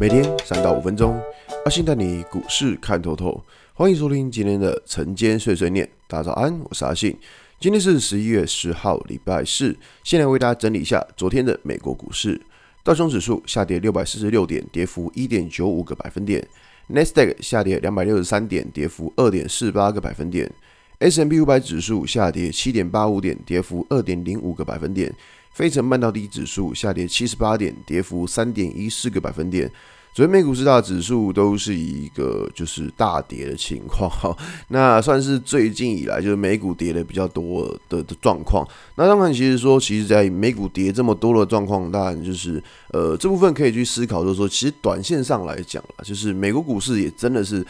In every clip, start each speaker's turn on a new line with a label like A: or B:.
A: 每天三到五分钟，阿信带你股市看透透。欢迎收听今天的晨间碎碎念。大家早安，我是阿信。今天是十一月十号，礼拜四。先来为大家整理一下昨天的美国股市。道琼指数下跌六百四十六点，跌幅一点九五个百分点。纳斯达克下跌两百六十三点，跌幅二点四八个百分点。S&P 五百指数下跌七点八五点，跌幅二点零五个百分点。费城半导体指数下跌七十八点，跌幅三点一四个百分点。昨天美股四大指数都是一个就是大跌的情况哈，那算是最近以来就是美股跌的比较多的的状况。那当然，其实说，其实在美股跌这么多的状况，当然就是呃这部分可以去思考，就是说，其实短线上来讲啦，就是美国股市也真的是。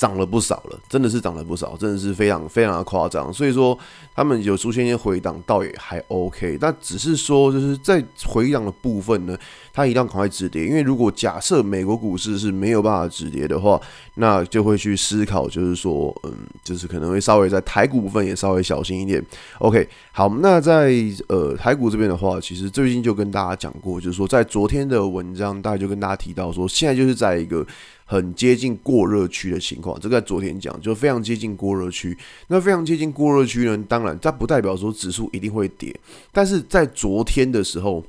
A: 涨了不少了，真的是涨了不少，真的是非常非常的夸张。所以说，他们有出现一些回档，倒也还 OK。那只是说，就是在回档的部分呢，它一定要赶快止跌。因为如果假设美国股市是没有办法止跌的话，那就会去思考，就是说，嗯，就是可能会稍微在台股部分也稍微小心一点。OK，好，那在呃台股这边的话，其实最近就跟大家讲过，就是说在昨天的文章，大概就跟大家提到说，现在就是在一个。很接近过热区的情况，这个在昨天讲就非常接近过热区。那非常接近过热区呢，当然它不代表说指数一定会跌，但是在昨天的时候，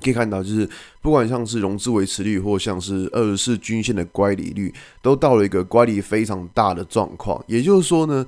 A: 可以看到就是不管像是融资维持率或像是二十四均线的乖离率，都到了一个乖离非常大的状况。也就是说呢。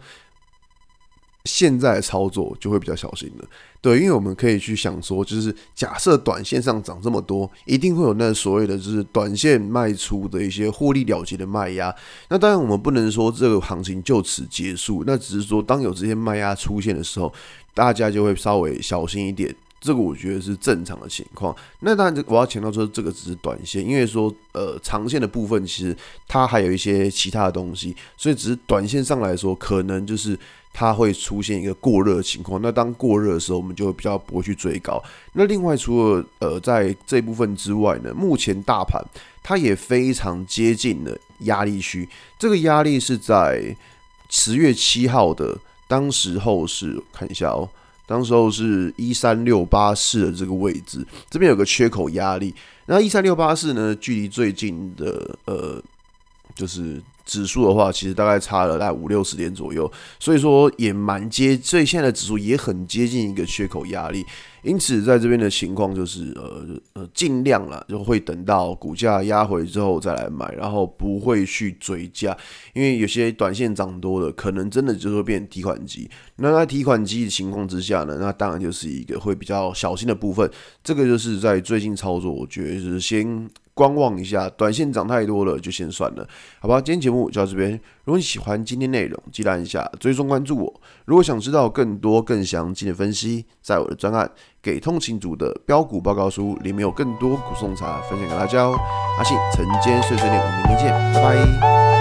A: 现在的操作就会比较小心了，对，因为我们可以去想说，就是假设短线上涨这么多，一定会有那所谓的就是短线卖出的一些获利了结的卖压。那当然，我们不能说这个行情就此结束，那只是说当有这些卖压出现的时候，大家就会稍微小心一点。这个我觉得是正常的情况。那当然，我要强调说，这个只是短线，因为说呃长线的部分其实它还有一些其他的东西，所以只是短线上来说，可能就是。它会出现一个过热的情况，那当过热的时候，我们就比较不会去追高。那另外，除了呃在这部分之外呢，目前大盘它也非常接近了压力区。这个压力是在十月七号的，当时候是看一下哦，当时候是一三六八四的这个位置，这边有个缺口压力。那一三六八四呢，距离最近的呃就是。指数的话，其实大概差了大概五六十点左右，所以说也蛮接，所以现在的指数也很接近一个缺口压力。因此，在这边的情况就是，呃呃，尽量了就会等到股价压回之后再来买，然后不会去追加，因为有些短线涨多了，可能真的就会变提款机。那在提款机的情况之下呢，那当然就是一个会比较小心的部分。这个就是在最近操作，我觉得就是先。观望一下，短线涨太多了就先算了，好吧？今天节目就到这边。如果你喜欢今天内容，记得按一下追踪关注我。如果想知道更多更详尽的分析，在我的专案《给通勤组的标股报告书》里面有更多股送茶分享给大家哦。阿信晨间碎碎念，我们明天见，拜拜。